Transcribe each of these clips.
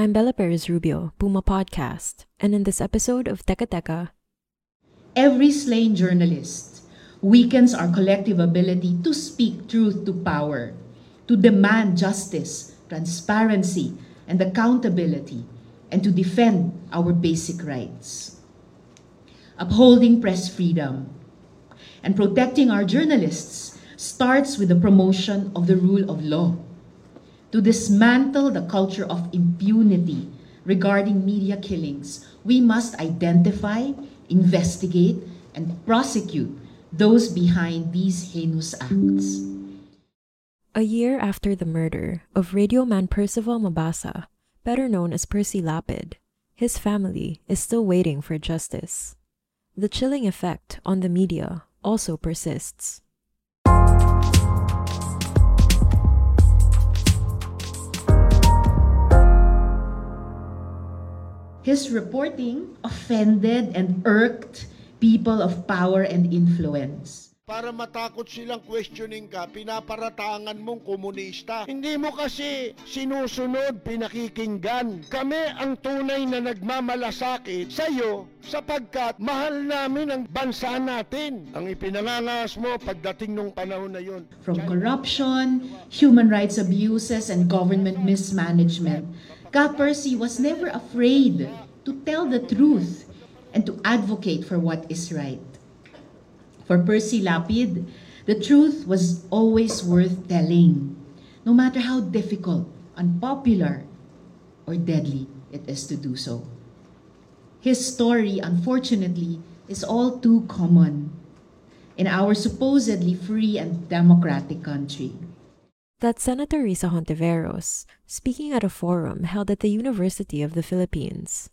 I'm Bella Perez Rubio, Puma Podcast, and in this episode of Teka Teka, Every slain journalist weakens our collective ability to speak truth to power, to demand justice, transparency, and accountability, and to defend our basic rights. Upholding press freedom and protecting our journalists starts with the promotion of the rule of law. To dismantle the culture of impunity regarding media killings, we must identify, investigate, and prosecute those behind these heinous acts. a year after the murder of radio man Percival Mabasa, better known as Percy Lapid, his family is still waiting for justice. The chilling effect on the media also persists. His reporting offended and irked people of power and influence. Para matakot silang questioning ka, pinaparatangan mong komunista. Hindi mo kasi sinusunod, pinakikinggan. Kami ang tunay na nagmamalasakit sa iyo sapagkat mahal namin ang bansa natin. Ang ipinangangas mo pagdating nung panahon na yun. From corruption, human rights abuses, and government mismanagement, Ka Percy was never afraid to tell the truth and to advocate for what is right. For Percy Lapid, the truth was always worth telling, no matter how difficult, unpopular, or deadly it is to do so. His story, unfortunately, is all too common in our supposedly free and democratic country. That's Senator Risa Hontiveros speaking at a forum held at the University of the Philippines.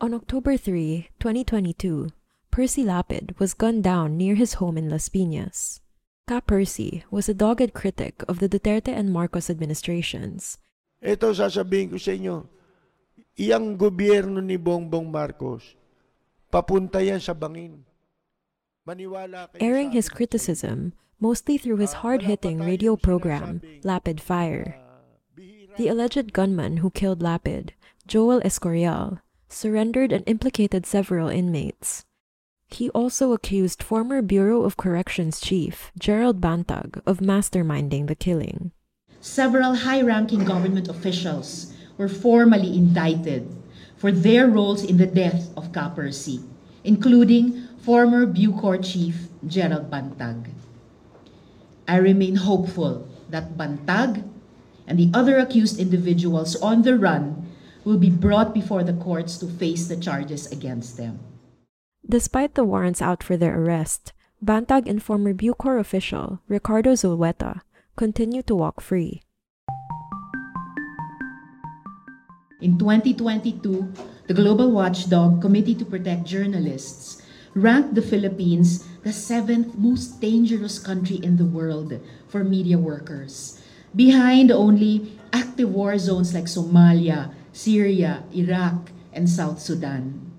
On October 3, 2022, Percy Lapid was gunned down near his home in Las Piñas. Ka Percy was a dogged critic of the Duterte and Marcos administrations. Ito sasabihin ko sa inyo, iyang gobyerno ni Bongbong Marcos, papunta yan sa bangin. Maniwala kayo Airing his criticism mostly through his hard-hitting radio program, Lapid Fire. The alleged gunman who killed Lapid, Joel Escorial, surrendered and implicated several inmates. He also accused former Bureau of Corrections chief Gerald Bantag of masterminding the killing. Several high ranking government officials were formally indicted for their roles in the death of Ka including former Bucor chief Gerald Bantag. I remain hopeful that Bantag and the other accused individuals on the run will be brought before the courts to face the charges against them. Despite the warrants out for their arrest, Bantag and former Bucor official Ricardo Zulueta continue to walk free. In 2022, the Global Watchdog Committee to Protect Journalists ranked the Philippines the seventh most dangerous country in the world for media workers, behind only active war zones like Somalia, Syria, Iraq, and South Sudan.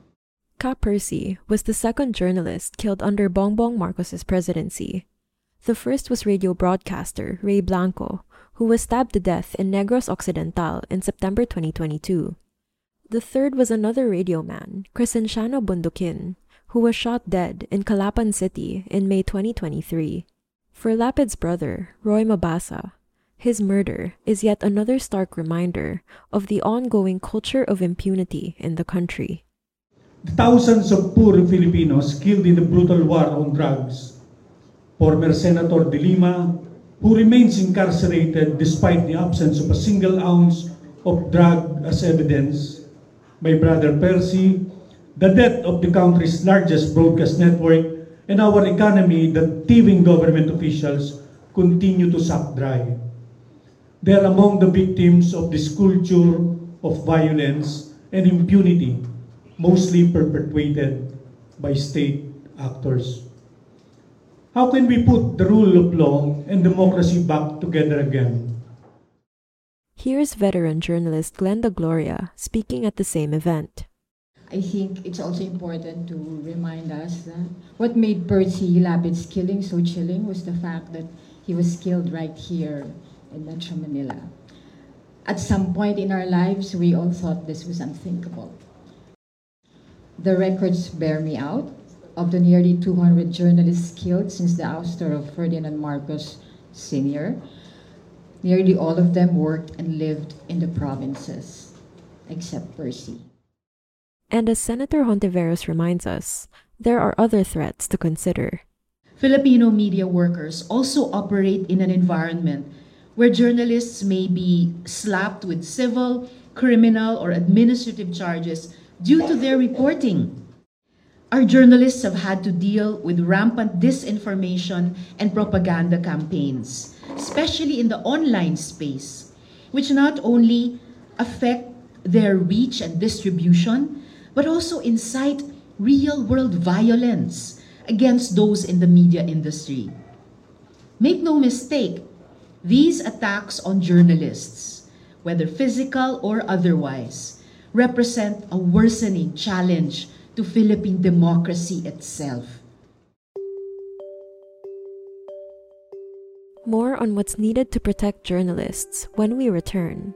Ka Percy was the second journalist killed under Bongbong Marcos's presidency. The first was radio broadcaster Rey Blanco, who was stabbed to death in Negros Occidental in September 2022. The third was another radio man, Crescenciano Bunduquin, who was shot dead in Calapan City in May 2023. For Lapid's brother, Roy Mabasa, his murder is yet another stark reminder of the ongoing culture of impunity in the country. Thousands of poor Filipinos killed in the brutal war on drugs. Former Senator De Lima, who remains incarcerated despite the absence of a single ounce of drug as evidence. My brother Percy, the death of the country's largest broadcast network, and our economy that thieving government officials continue to suck dry. They are among the victims of this culture of violence and impunity, mostly perpetuated by state actors. How can we put the rule of law and democracy back together again? Here's veteran journalist Glenda Gloria speaking at the same event. I think it's also important to remind us that what made Percy Lapid's killing so chilling was the fact that he was killed right here in Metro Manila. At some point in our lives, we all thought this was unthinkable. The records bear me out. Of the nearly 200 journalists killed since the ouster of Ferdinand Marcos Sr., nearly all of them worked and lived in the provinces, except Percy. And as Senator Hontiveros reminds us, there are other threats to consider. Filipino media workers also operate in an environment where journalists may be slapped with civil, criminal, or administrative charges due to their reporting. Our journalists have had to deal with rampant disinformation and propaganda campaigns, especially in the online space, which not only affect their reach and distribution, but also incite real world violence against those in the media industry. Make no mistake, these attacks on journalists, whether physical or otherwise, represent a worsening challenge to Philippine democracy itself. More on what's needed to protect journalists when we return.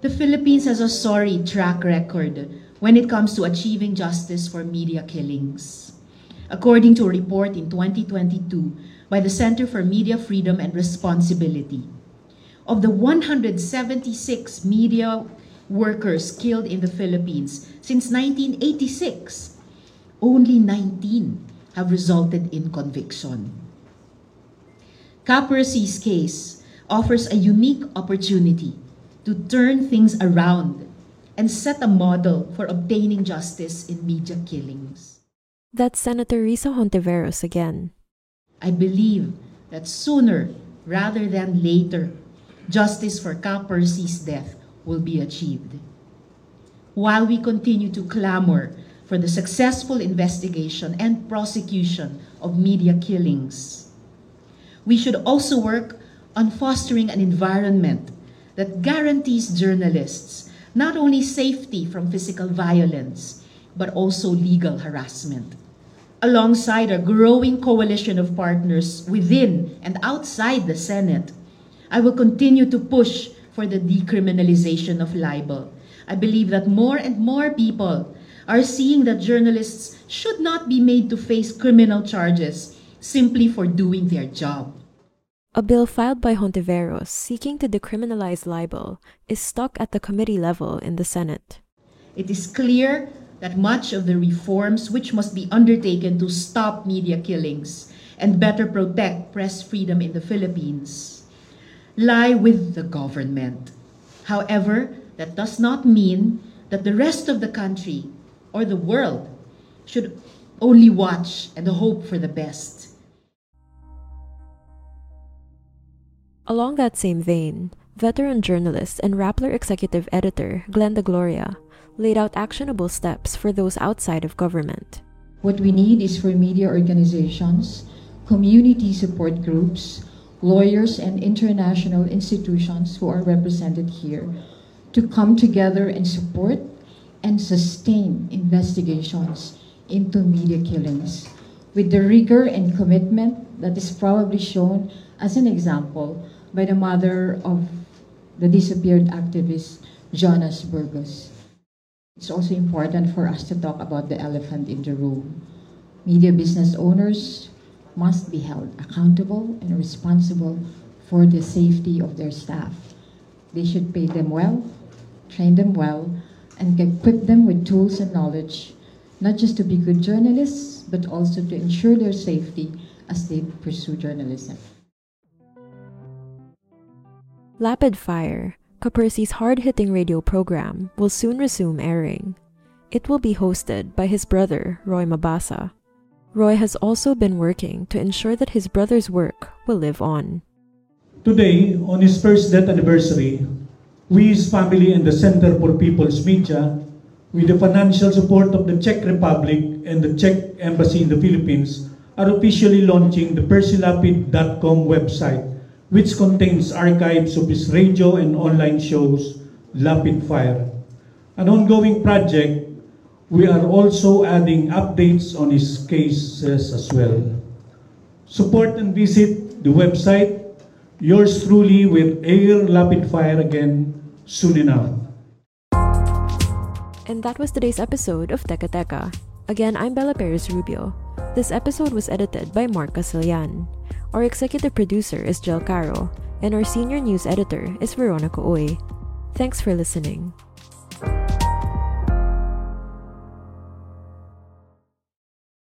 The Philippines has a sorry track record when it comes to achieving justice for media killings. According to a report in 2022 by the Center for Media Freedom and Responsibility, of the 176 media workers killed in the Philippines since 1986, only 19 have resulted in conviction. Ka Percy's case offers a unique opportunity to turn things around and set a model for obtaining justice in media killings. That's Senator Risa Hontiveros again. I believe that sooner rather than later, justice for Ka Percy's death will be achieved. While we continue to clamor for the successful investigation and prosecution of media killings, we should also work on fostering an environment that guarantees journalists not only safety from physical violence, but also legal harassment. Alongside a growing coalition of partners within and outside the Senate, I will continue to push for the decriminalization of libel. I believe that more and more people are seeing that journalists should not be made to face criminal charges simply for doing their job. A bill filed by Hontiveros seeking to decriminalize libel is stuck at the committee level in the Senate. It is clear that much of the reforms which must be undertaken to stop media killings and better protect press freedom in the Philippines lie with the government. However, that does not mean that the rest of the country or the world should only watch and hope for the best. Along that same vein, veteran journalist and Rappler executive editor Glenda Gloria laid out actionable steps for those outside of government. What we need is for media organizations, community support groups, lawyers, and international institutions who are represented here to come together and support and sustain investigations into media killings with the rigor and commitment that is probably shown as an example by the mother of the disappeared activist Jonas Burgos. It's also important for us to talk about the elephant in the room. Media business owners must be held accountable and responsible for the safety of their staff. They should pay them well, train them well, and equip them with tools and knowledge, not just to be good journalists, but also to ensure their safety as they pursue journalism. Lapid Fire, Ka Percy's hard-hitting radio program, will soon resume airing. It will be hosted by his brother, Roy Mabasa. Roy has also been working to ensure that his brother's work will live on. Today, on his first death anniversary, we, his family and the Center for People's Media, with the financial support of the Czech Republic and the Czech Embassy in the Philippines, are officially launching the percylapid.com website which contains archives of his radio and online shows, Lapid Fire. An ongoing project, we are also adding updates on his cases as well. Support and visit the website. Yours truly will air Lapid Fire again soon enough. And that was today's episode of Teka Teka. Again, I'm Bella Perez Rubio. This episode was edited by Mark Casilian. Our executive producer is Jill Caro, and our senior news editor is Veronica Uy. Thanks for listening.